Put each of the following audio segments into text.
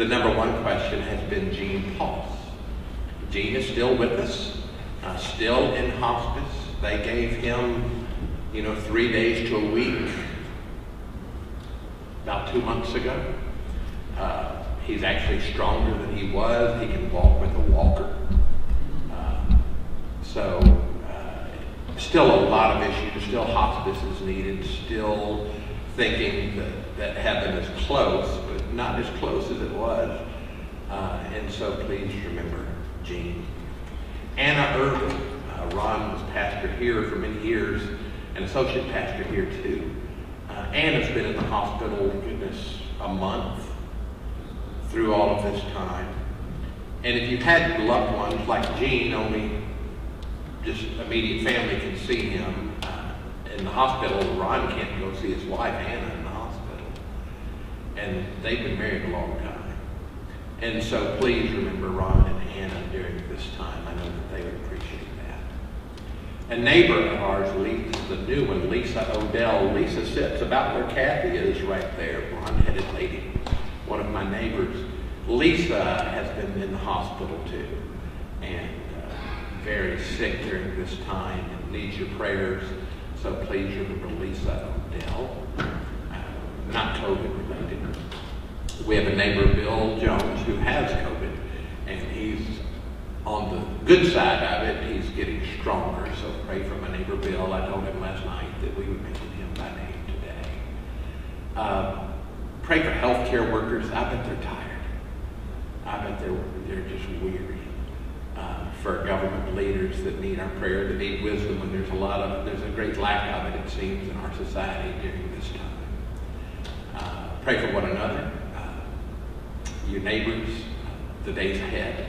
The number one question has been Gene Pulse. Gene is still with us, uh, still in hospice. They gave him, you know, three days to a week about two months ago. Uh, he's actually stronger than he was. He can walk with a walker. Uh, so, uh, still a lot of issues. Still hospice is needed. Still thinking that, that heaven is close, not as close as it was. Uh, and so please remember Gene. Anna Irvin. Uh, Ron was pastor here for many years and associate pastor here too. Uh, Anna's been in the hospital, goodness, a month through all of this time. And if you've had loved ones like Gene, only just immediate family can see him uh, in the hospital. Ron can't go see his wife, Anna. And they've been married a long time. And so please remember Ron and Anna during this time. I know that they would appreciate that. A neighbor of ours, Lisa, the new one, Lisa Odell. Lisa sits about where Kathy is right there, blonde-headed lady, one of my neighbors. Lisa has been in the hospital too, and uh, very sick during this time and needs your prayers. So please remember Lisa Odell, not COVID related. We have a neighbor, Bill Jones, who has COVID, and he's on the good side of it. He's getting stronger, so pray for my neighbor, Bill. I told him last night that we would mention him by name today. Uh, pray for healthcare workers. I bet they're tired. I bet they're, they're just weary. Uh, for government leaders that need our prayer, that need wisdom, when there's a lot of, there's a great lack of it, it seems, in our society during this time. Pray for one another your neighbors, the days ahead.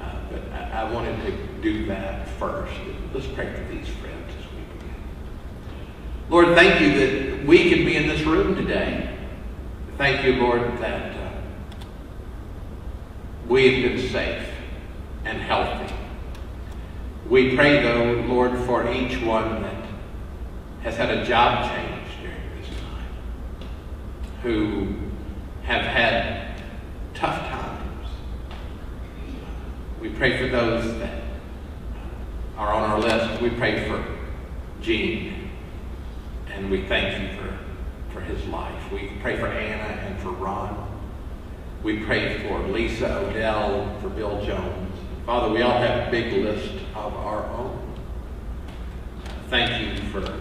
Uh, but I, I, wanted to do that first. Let's pray for these friends as we begin. Lord, thank you that we can be in this room today. Thank you, Lord, that uh, we've been safe and healthy. We pray, though, Lord, for each one that has had a job change who have had tough times. We pray for those that are on our list. We pray for Gene, and we thank you for, for his life. We pray for Anna and for Ron. We pray for Lisa Odell, for Bill Jones. Father, we all have a big list of our own. Thank you for,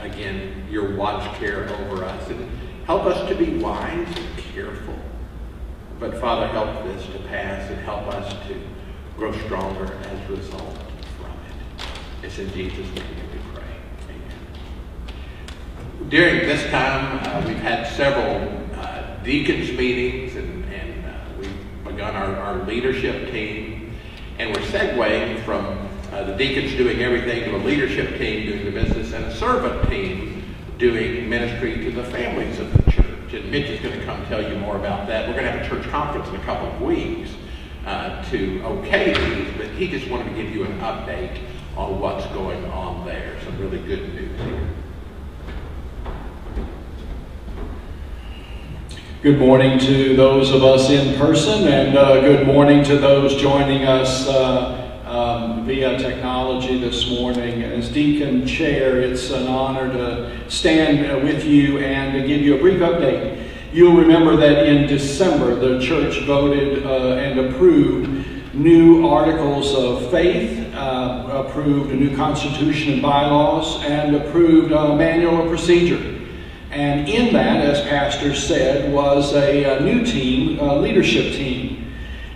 again, your watch care over us. And help us to be wise and careful but Father, help this to pass and help us to grow stronger as a result from it. It's in Jesus' name that we pray. Amen. During this time, uh, we've had several uh, deacons meetings and, and uh, we've begun our, our leadership team. And we're segueing from uh, the deacons doing everything to a leadership team doing the business and a servant team doing ministry to the families of the church and Mitch is going to come tell you more about that. We're going to have a church conference in a couple of weeks uh, to okay these, but he just wanted to give you an update on what's going on there. Some really good news here. Good morning to those of us in person, and uh, good morning to those joining us uh, um, via technology this morning. As Deacon Chair, it's an honor to stand with you and to give you a brief update. You'll remember that in December, the church voted uh, and approved new articles of faith, uh, approved a new constitution and bylaws, and approved a manual of procedure. And in that, as Pastor said, was a, a new team, a leadership team.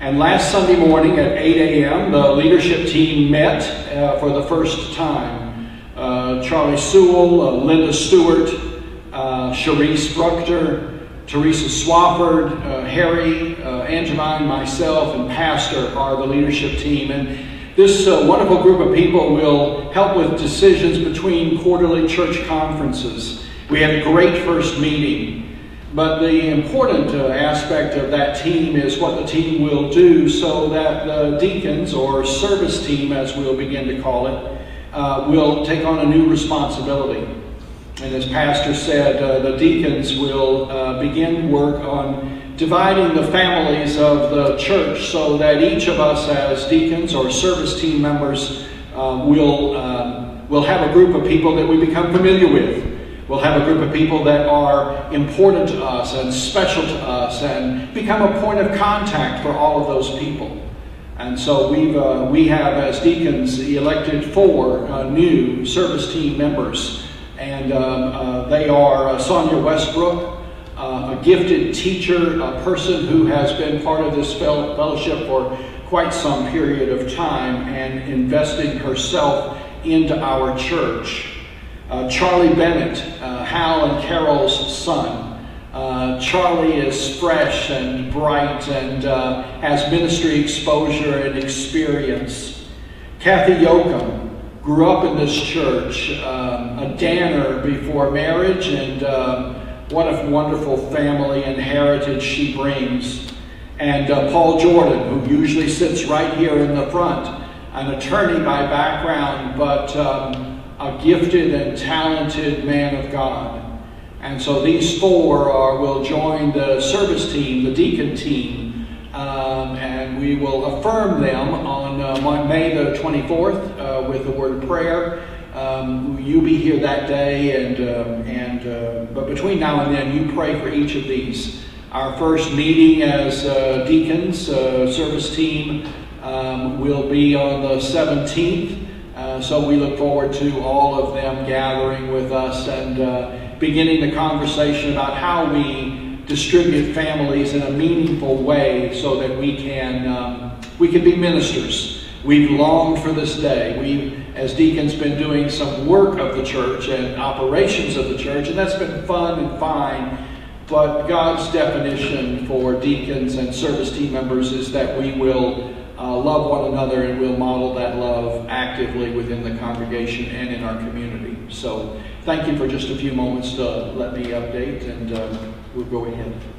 And last Sunday morning at 8 a.m., the leadership team met uh, for the first time. Uh, Charlie Sewell, uh, Linda Stewart, uh, Bruckter, Teresa Swafford, uh, Harry, uh, Angeline, myself, and Pastor are the leadership team. And this wonderful group of people will help with decisions between quarterly church conferences. We had a great first meeting, but the important uh, aspect of that team is what the team will do so that the deacons, or service team as we'll begin to call it, uh, will take on a new responsibility. And as Pastor said, uh, the deacons will uh, begin work on dividing the families of the church so that each of us as deacons or service team members uh, will, um, will have a group of people that we become familiar with. We'll have a group of people that are important to us and special to us and become a point of contact for all of those people. And so we've, uh, we have, as deacons, elected four uh, new service team members and um, uh, they are uh, Sonia Westbrook, uh, a gifted teacher, a person who has been part of this fellowship for quite some period of time and investing herself into our church. Uh, Charlie Bennett, uh, Hal and Carol's son. Uh, Charlie is fresh and bright and has ministry exposure and experience. Kathy Yoakum, grew up in this church, um, a Danner before marriage, and um, what a wonderful family and heritage she brings. And uh, Paul Jordan, who usually sits right here in the front, an attorney by background, but um, a gifted and talented man of God. And so these four are, will join the service team, the deacon team, um, and we will affirm them on uh, May the 24th uh, with a word of prayer. Um, you be here that day, and um, and uh, but between now and then, you pray for each of these. Our first meeting as uh, deacons, uh, service team, um, will be on the 17th. Uh, so we look forward to all of them gathering with us and beginning the conversation about how we distribute families in a meaningful way so that we can, um, we can be ministers. We've longed for this day. We've, as deacons, been doing some work of the church and operations of the church, and that's been fun and fine. But God's definition for deacons and service team members is that we will uh, love one another and we'll model that love actively within the congregation and in our community. So thank you for just a few moments to let me update and uh, we'll go ahead.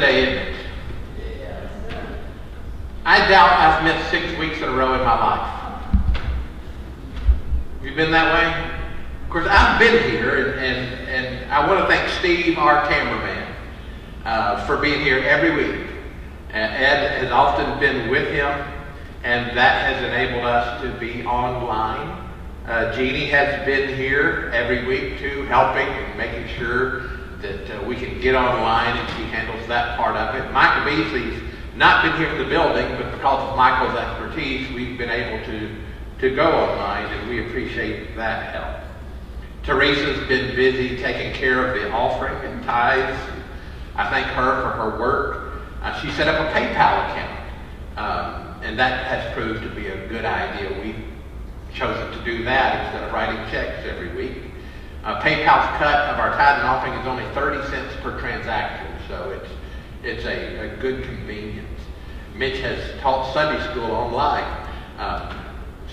Today, isn't it? I doubt I've missed six weeks in a row in my life. You been that way? Of course, I've been here, and, and, and I want to thank Steve, our cameraman, uh, for being here every week. Uh, Ed has often been with him, and that has enabled us to be online. Uh, Jeannie has been here every week too, helping and making sure that uh, we can get online, and she handles that part of it. Michael Beasley's not been here in the building, but because of Michael's expertise, we've been able to, to go online, and we appreciate that help. Teresa's been busy taking care of the offering and tithes. I thank her for her work. Uh, she set up a PayPal account, um, and that has proved to be a good idea. We've chosen to do that instead of writing checks every week. Uh, PayPal's cut of our tithe and offering is only 30 cents per transaction, so it's, it's a, a good convenience. Mitch has taught Sunday school online. Uh,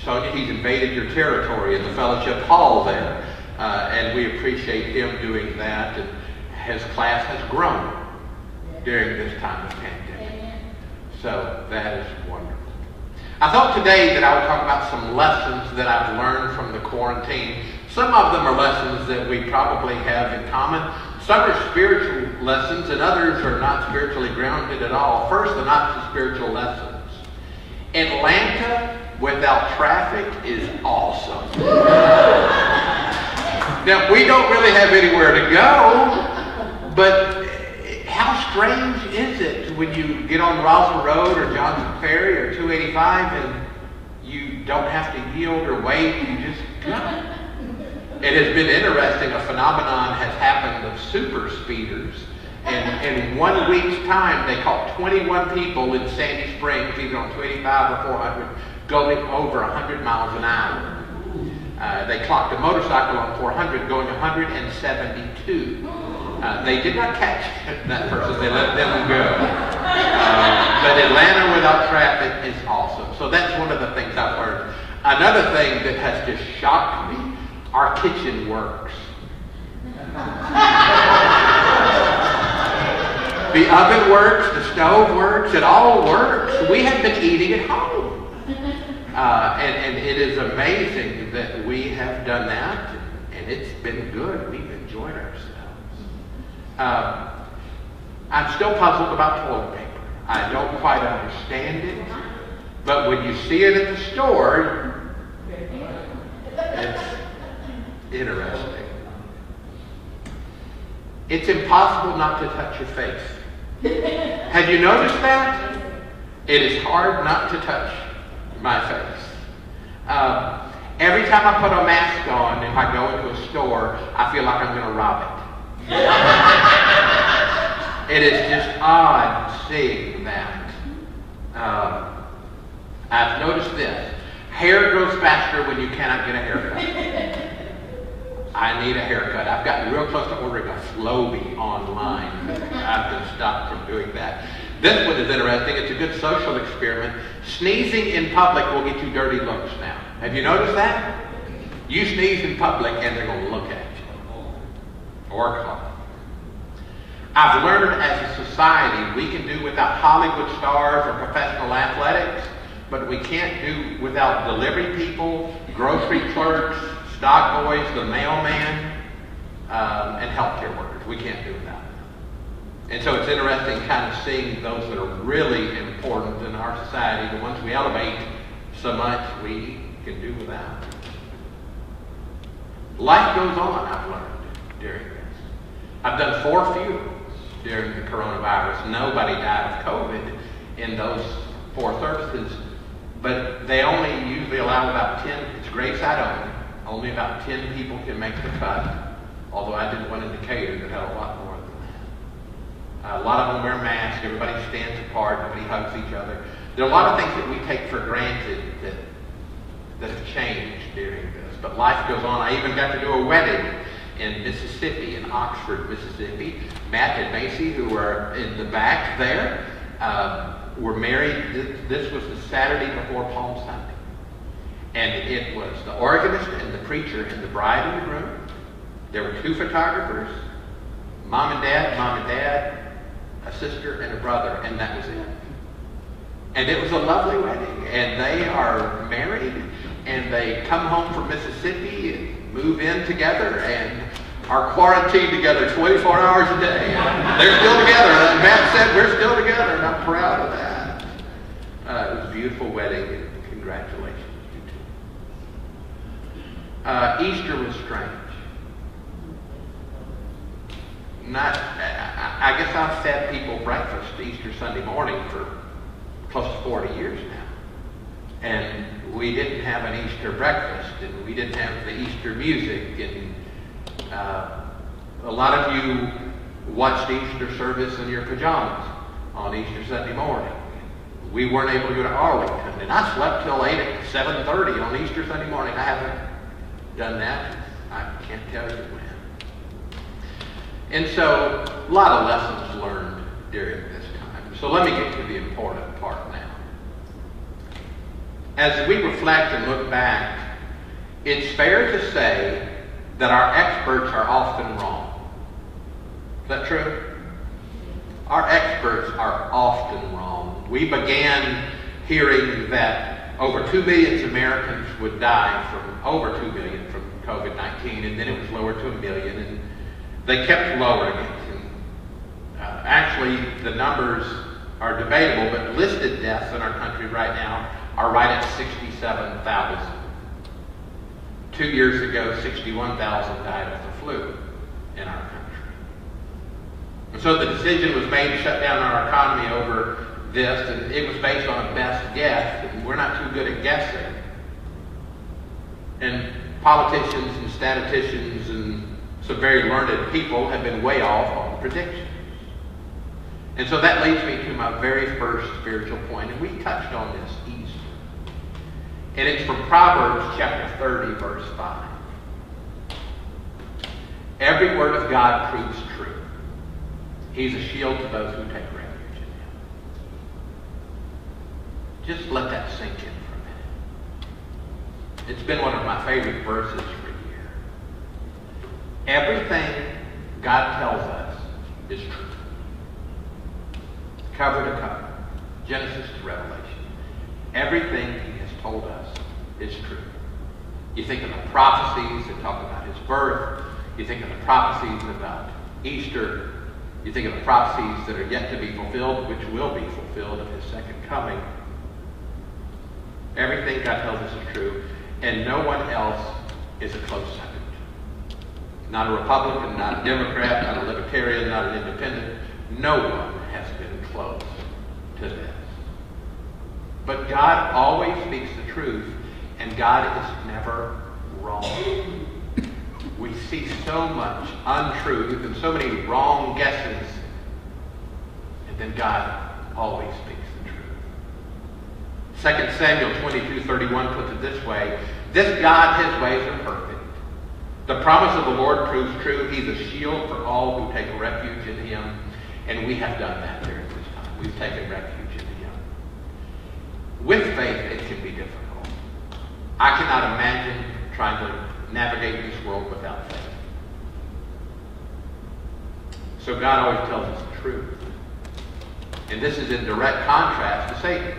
Sonia, he's invaded your territory in the fellowship hall there, uh, and we appreciate him doing that. And his class has grown during this time of pandemic. So that is wonderful. I thought today that I would talk about some lessons that I've learned from the quarantine. Some of them are lessons that we probably have in common. Some are spiritual lessons, and others are not spiritually grounded at all. First, the not so spiritual lessons. Atlanta without traffic is awesome. Now, we don't really have anywhere to go, but how strange is it when you get on Roswell Road or Johnson Ferry or 285 and you don't have to yield or wait, you just go. It has been interesting, a phenomenon has happened of super speeders. And in one week's time, they caught 21 people in Sandy Springs, either on 285 or 400, going over 100 miles an hour. Uh, they clocked a motorcycle on 400 going 172. Uh, they did not catch that person. They let them go. Uh, but Atlanta without traffic is awesome. So that's one of the things I've learned. Another thing that has just shocked me, our kitchen works. The oven works, the stove works, it all works. We have been eating at home. Uh, and, and it is amazing that we have done that, and it's been good. We've enjoyed ourselves. Um, I'm still puzzled about toilet paper. I don't quite understand it, but when you see it at the store, it's interesting. It's impossible not to touch your face. Have you noticed that? It is hard not to touch my face. Um, Every time I put a mask on, if I go into a store, I feel like I'm going to rob it. it is just odd seeing that. Um, I've noticed this. Hair grows faster when you cannot get a haircut. I need a haircut. I've gotten real close to ordering a Flowbee online. I've been stopped from doing that. This one is interesting. It's a good social experiment. Sneezing in public will get you dirty looks now. Have you noticed that? You sneeze in public and they're going to look at you. Or call. I've learned as a society we can do without Hollywood stars or professional athletics, but we can't do without delivery people, grocery clerks, stock boys, the mailman, um, and healthcare workers. We can't do without them. And so it's interesting kind of seeing those that are really important in our society, the ones we elevate so much we can do without. Life goes on, I've learned during this. I've done four funerals during the coronavirus. Nobody died of COVID in those four services, but they only usually allow about 10, it's graveside only, only about 10 people can make the cut, although I did one in Decatur that had a lot more than that. a lot of them wear masks, everybody stands apart, nobody hugs each other. There are a lot of things that we take for granted that, that have changed during this, but life goes on. I even got to do a wedding in Mississippi, in Oxford, Mississippi. Matt and Macy, who are in the back there, um, were married. This was the Saturday before Palm Sunday. And it was the organist and the preacher and the bride and the groom. There were two photographers, mom and dad, mom and dad, a sister and a brother, and that was it. And it was a lovely wedding. And they are married, and they come home from Mississippi and move in together and are quarantined together 24 hours a day. They're still together. Matt said, we're still together, and I'm proud of that. Uh, it was a beautiful wedding, and congratulations. Uh, Easter was strange. Not, I, guess I've fed people breakfast Easter Sunday morning for close to 40 years now. And we didn't have an Easter breakfast, and we didn't have the Easter music, and uh, a lot of you watched Easter service in your pajamas on Easter Sunday morning. We weren't able to go to Arlington, and I slept till 8 at 7.30 on Easter Sunday morning. I haven't done that. I can't tell you when. And so, a lot of lessons learned during this time. So let me get to the important part now. As we reflect and look back, it's fair to say that our experts are often wrong. Is that true? Our experts are often wrong. We began hearing that over 2 million Americans would die from over 2 million COVID-19, and then it was lowered to a million, and they kept lowering it. And, uh, actually, the numbers are debatable, but listed deaths in our country right now are right at 67,000. Two years ago, 61,000 died of the flu in our country. And so the decision was made to shut down our economy over this, and it was based on a best guess, and we're not too good at guessing. And politicians and statisticians and some very learned people have been way off on predictions. And so that leads me to my very first spiritual point, and we touched on this Easter. And it's from Proverbs chapter 30, verse 5. Every word of God proves true. He's a shield to those who take refuge in him. Just let that sink in. It's been one of my favorite verses for years. Everything God tells us is true. Cover to cover. Genesis to Revelation. Everything he has told us is true. You think of the prophecies that talk about his birth. You think of the prophecies about Easter. You think of the prophecies that are yet to be fulfilled, which will be fulfilled in his second coming. Everything God tells us is true, and no one else is a close second. Not a Republican, not a Democrat, not a Libertarian, not an Independent. No one has been close to this. But God always speaks the truth, And God is never wrong. We see so much untruth and so many wrong guesses. And then God always speaks. 2 Samuel 22, 31 puts it this way. This God, his ways are perfect. The promise of the Lord proves true. He's a shield for all who take refuge in him. And we have done that during this time. We've taken refuge in him. With faith, it can be difficult. I cannot imagine trying to navigate this world without faith. So God always tells us the truth. And this is in direct contrast to Satan.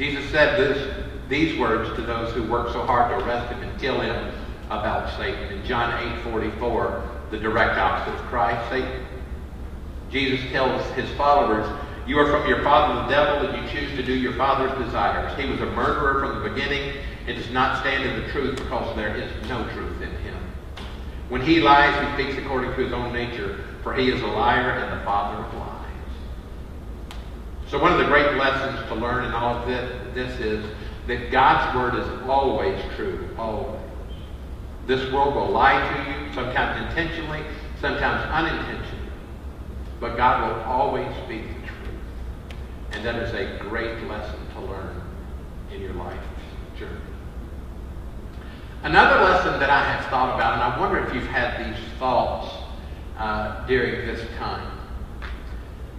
Jesus said this, these words to those who worked so hard to arrest him and kill him about Satan. In John 8 44, the direct opposite of Christ, Satan. Jesus tells his followers, You are from your father the devil, and you choose to do your father's desires. He was a murderer from the beginning and does not stand in the truth because there is no truth in him. When he lies, he speaks according to his own nature, for he is a liar and the father of lies. So one of the great lessons to learn in all of this, this is that God's word is always true, always. This world will lie to you, sometimes intentionally, sometimes unintentionally. But God will always speak the truth. And that is a great lesson to learn in your life journey. Another lesson that I have thought about, and I wonder if you've had these thoughts uh, during this time.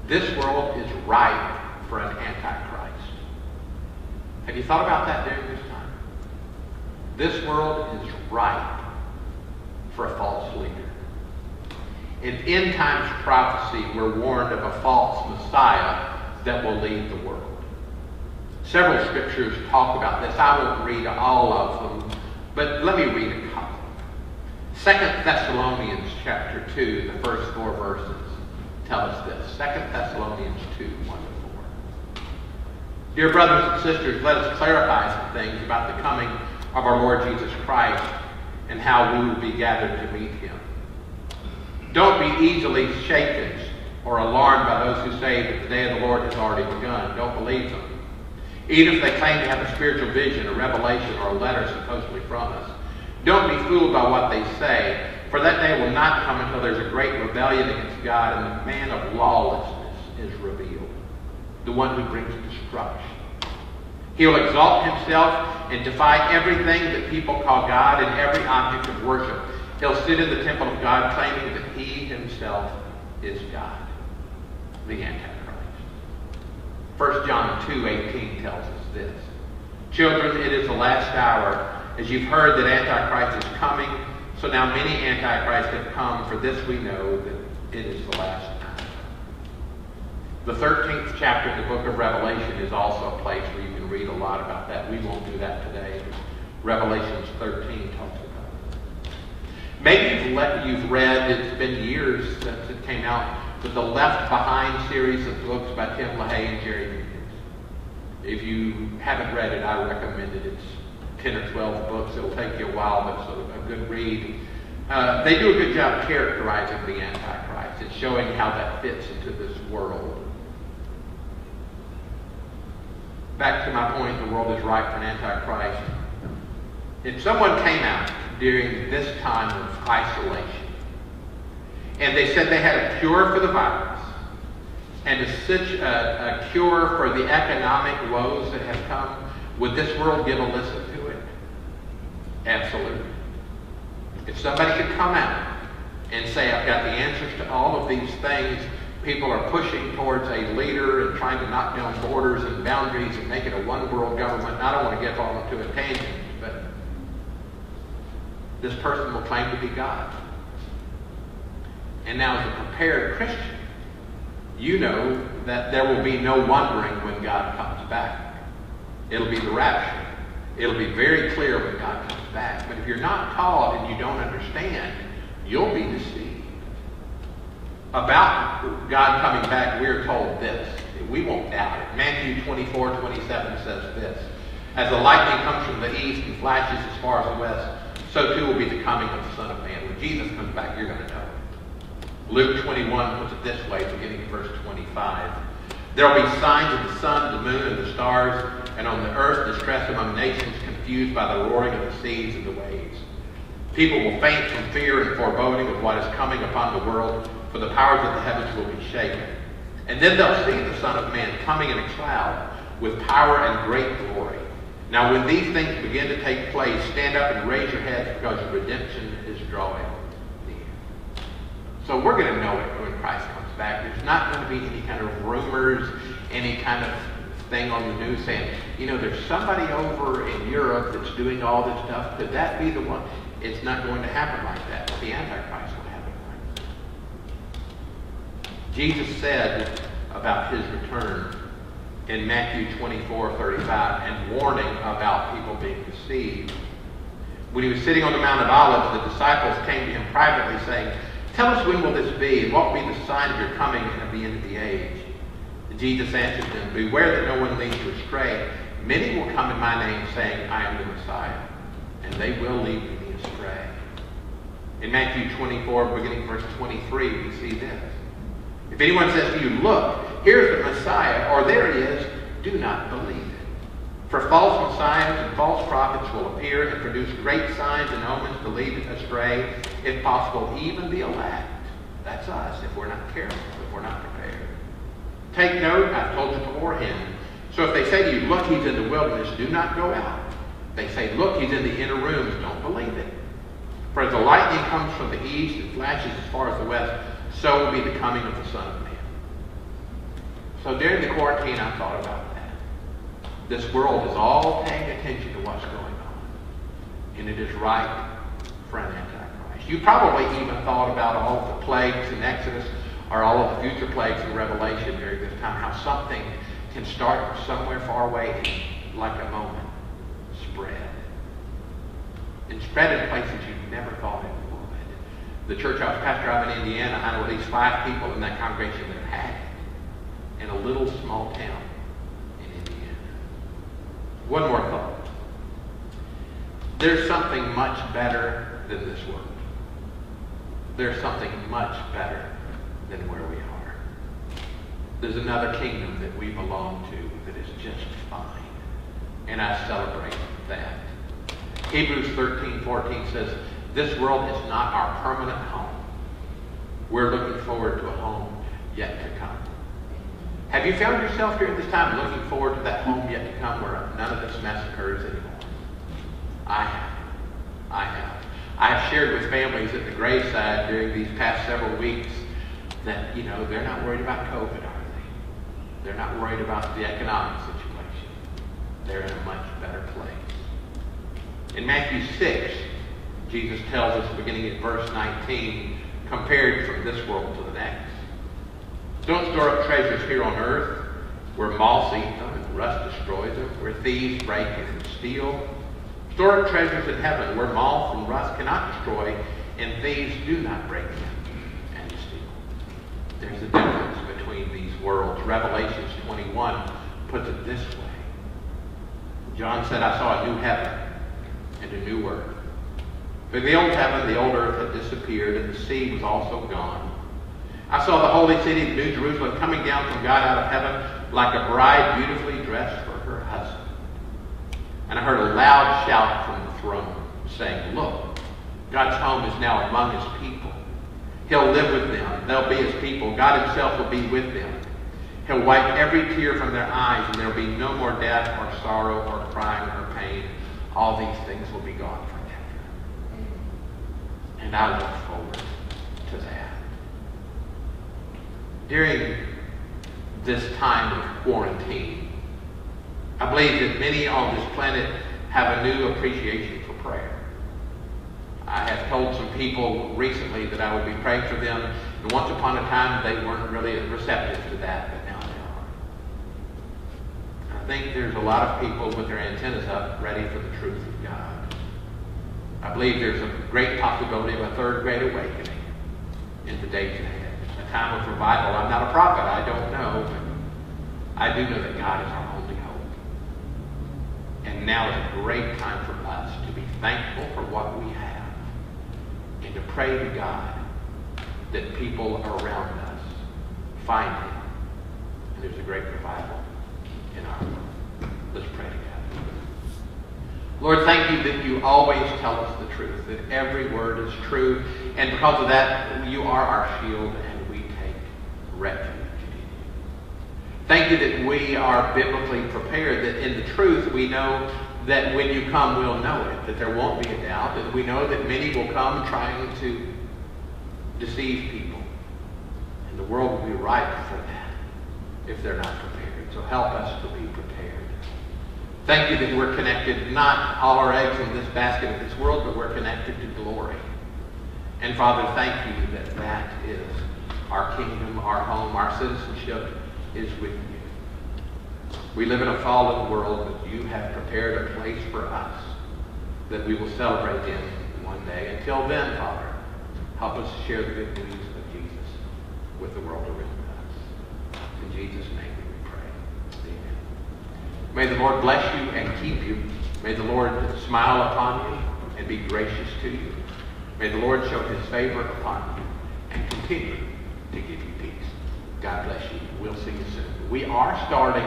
This world is ripe for an antichrist. Have you thought about that during this time? This world is ripe for a false leader. In end times prophecy, we're warned of a false Messiah that will lead the world. Several scriptures talk about this. I won't read all of them, but let me read a couple. Second Thessalonians chapter 2, the first four verses tell us this. Second Thessalonians 2, 1 to 4. Dear brothers and sisters, let us clarify some things about the coming of our Lord Jesus Christ and how we will be gathered to meet him. Don't be easily shaken or alarmed by those who say that the day of the Lord has already begun. Don't believe them. Even if they claim to have a spiritual vision, a revelation, or a letter supposedly from us. Don't be fooled by what they say, for that day will not come until there's a great rebellion against God and the man of lawlessness is revealed, the one who brings destruction. He will exalt himself and defy everything that people call God and every object of worship. He'll sit in the temple of God claiming that he himself is God, the Antichrist. 1 John 2, 18 tells us this. Children, it is the last hour. As you've heard that Antichrist is coming, so now many Antichrists have come. For this we know that it is the last. The 13th chapter of the book of Revelation is also a place where you can read a lot about that. We won't do that today. Revelations 13 talks about it. Maybe you've, let, you've read, it's been years since it came out, but the Left Behind series of books by Tim LaHaye and Jerry Jenkins. If you haven't read it, I recommend it. It's 10 or 12 books. It'll take you a while, but it's a, good read. Uh, they do a good job characterizing the Antichrist. It's showing how that fits into this world. Back to my point, the world is ripe for an Antichrist. If someone came out during this time of isolation, and they said they had a cure for the virus, and a, a, a cure for the economic woes that have come, would this world give a listen to it? Absolutely. If somebody could come out and say, I've got the answers to all of these things, people are pushing towards a leader and trying to knock down borders and boundaries and make it a one world government. And I don't want to get all into a tangent, but this person will claim to be God. And now, as a prepared Christian, you know that there will be no wondering when God comes back. It'll be the rapture. It'll be very clear when God comes back. But if you're not taught and you don't understand, you'll be deceived. About God coming back, we're told this. We won't doubt it. Matthew 24, 27 says this. As the lightning comes from the east and flashes as far as the west, so too will be the coming of the Son of Man. When Jesus comes back, you're going to know it. Luke 21 puts it this way, beginning in verse 25. There will be signs of the sun, the moon, and the stars, and on the earth distress among nations, confused by the roaring of the seas and the waves. People will faint from fear and foreboding of what is coming upon the world, for the powers of the heavens will be shaken. And then they'll see the Son of Man coming in a cloud with power and great glory. Now, when these things begin to take place, stand up and raise your heads because redemption is drawing near. So we're going to know it when Christ comes back. There's not going to be any kind of rumors, any kind of thing on the news saying, you know, there's somebody over in Europe that's doing all this stuff. Could that be the one? It's not going to happen like that. The Antichrist will happen like that. Jesus said about his return in Matthew 24, 35, and warning about people being deceived. When he was sitting on the Mount of Olives, the disciples came to him privately saying, Tell us when will this be, and what will be the sign of your coming and of the end of the age? And Jesus answered them, Beware that no one leads you astray. Many will come in my name, saying, I am the Messiah, and they will lead many astray. In Matthew 24, beginning verse 23, we see this. If anyone says to you, Look, here's the Messiah, or there he is, do not believe it. For false messiahs and false prophets will appear and produce great signs and omens to lead astray, if possible, even the elect. That's us, if we're not careful, if we're not prepared. Take note, I've told you beforehand. So if they say to you, Look, he's in the wilderness, do not go out. They say, Look, he's in the inner rooms, don't believe it. For as the lightning comes from the east and flashes as far as the west, so will be the coming of the Son of Man. So during the quarantine, I thought about that. This world is all paying attention to what's going on. And it is right for an Antichrist. You probably even thought about all of the plagues in Exodus or all of the future plagues in Revelation during this time, how something can start somewhere far away and, like a moment, spread. And spread in places you never thought it. The church I was pastor of in Indiana, I know at least five people in that congregation that had it in a little small town in Indiana. One more thought. There's something much better than this world. There's something much better than where we are. There's another kingdom that we belong to that is just fine. And I celebrate that. Hebrews 13, 14 says, this world is not our permanent home. We're looking forward to a home yet to come. Have you found yourself during this time looking forward to that home yet to come where none of this mess occurs anymore? I have. I have. I have shared with families at the graveside during these past several weeks that, you know, they're not worried about COVID, are they? They're not worried about the economic situation. They're in a much better place. In Matthew 6, Jesus tells us, beginning at verse 19, compared from this world to the next. Don't store up treasures here on earth, where moths eat them and rust destroys them, where thieves break in and steal. Store up treasures in heaven, where moth and rust cannot destroy, and thieves do not break in and steal. There's a difference between these worlds. Revelations 21 puts it this way. John said, I saw a new heaven and a new earth. The old heaven, the old earth had disappeared, and the sea was also gone. I saw the holy city, the New Jerusalem, coming down from God out of heaven like a bride beautifully dressed for her husband. And I heard a loud shout from the throne saying, Look, God's home is now among his people. He'll live with them. They'll be his people. God himself will be with them. He'll wipe every tear from their eyes, and there'll be no more death or sorrow or crying or pain. All these things will be gone. And I look forward to that. During this time of quarantine, I believe that many on this planet have a new appreciation for prayer. I have told some people recently that I would be praying for them, and once upon a time they weren't really receptive to that, but now they are. I think there's a lot of people with their antennas up, ready for the truth of God. I believe there's a great possibility of a third great awakening in the days ahead. A time of revival. I'm not a prophet, I don't know, but I do know that God is our only hope. And now is a great time for us to be thankful for what we have and to pray to God that people around us find Him. And there's a great revival in our world. Let's pray together. Lord, thank you that you always tell us the truth, that every word is true. And because of that, you are our shield and we take refuge in you. Thank you that we are biblically prepared, that in the truth we know that when you come, we'll know it, that there won't be a doubt, that we know that many will come trying to deceive people. And the world will be ripe for that if they're not prepared. So help us to be prepared. Thank you that we're connected, not all our eggs in this basket of this world, but we're connected to glory. And Father, thank you that that is our kingdom, our home, our citizenship is with you. We live in a fallen world, but you have prepared a place for us that we will celebrate in one day. Until then, Father, help us share the good news of Jesus with the world around us. In Jesus' name. May the Lord bless you and keep you. May the Lord smile upon you and be gracious to you. May the Lord show his favor upon you and continue to give you peace. God bless you. We'll see you soon. We are starting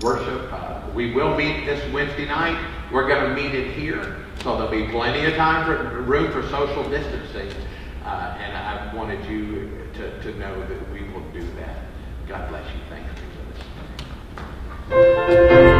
worship. Uh, we will meet this Wednesday night. We're going to meet it here, so there'll be plenty of time for room for social distancing. Uh, and I wanted you to, to know that we will do that. God bless you. Thank you for Thanks.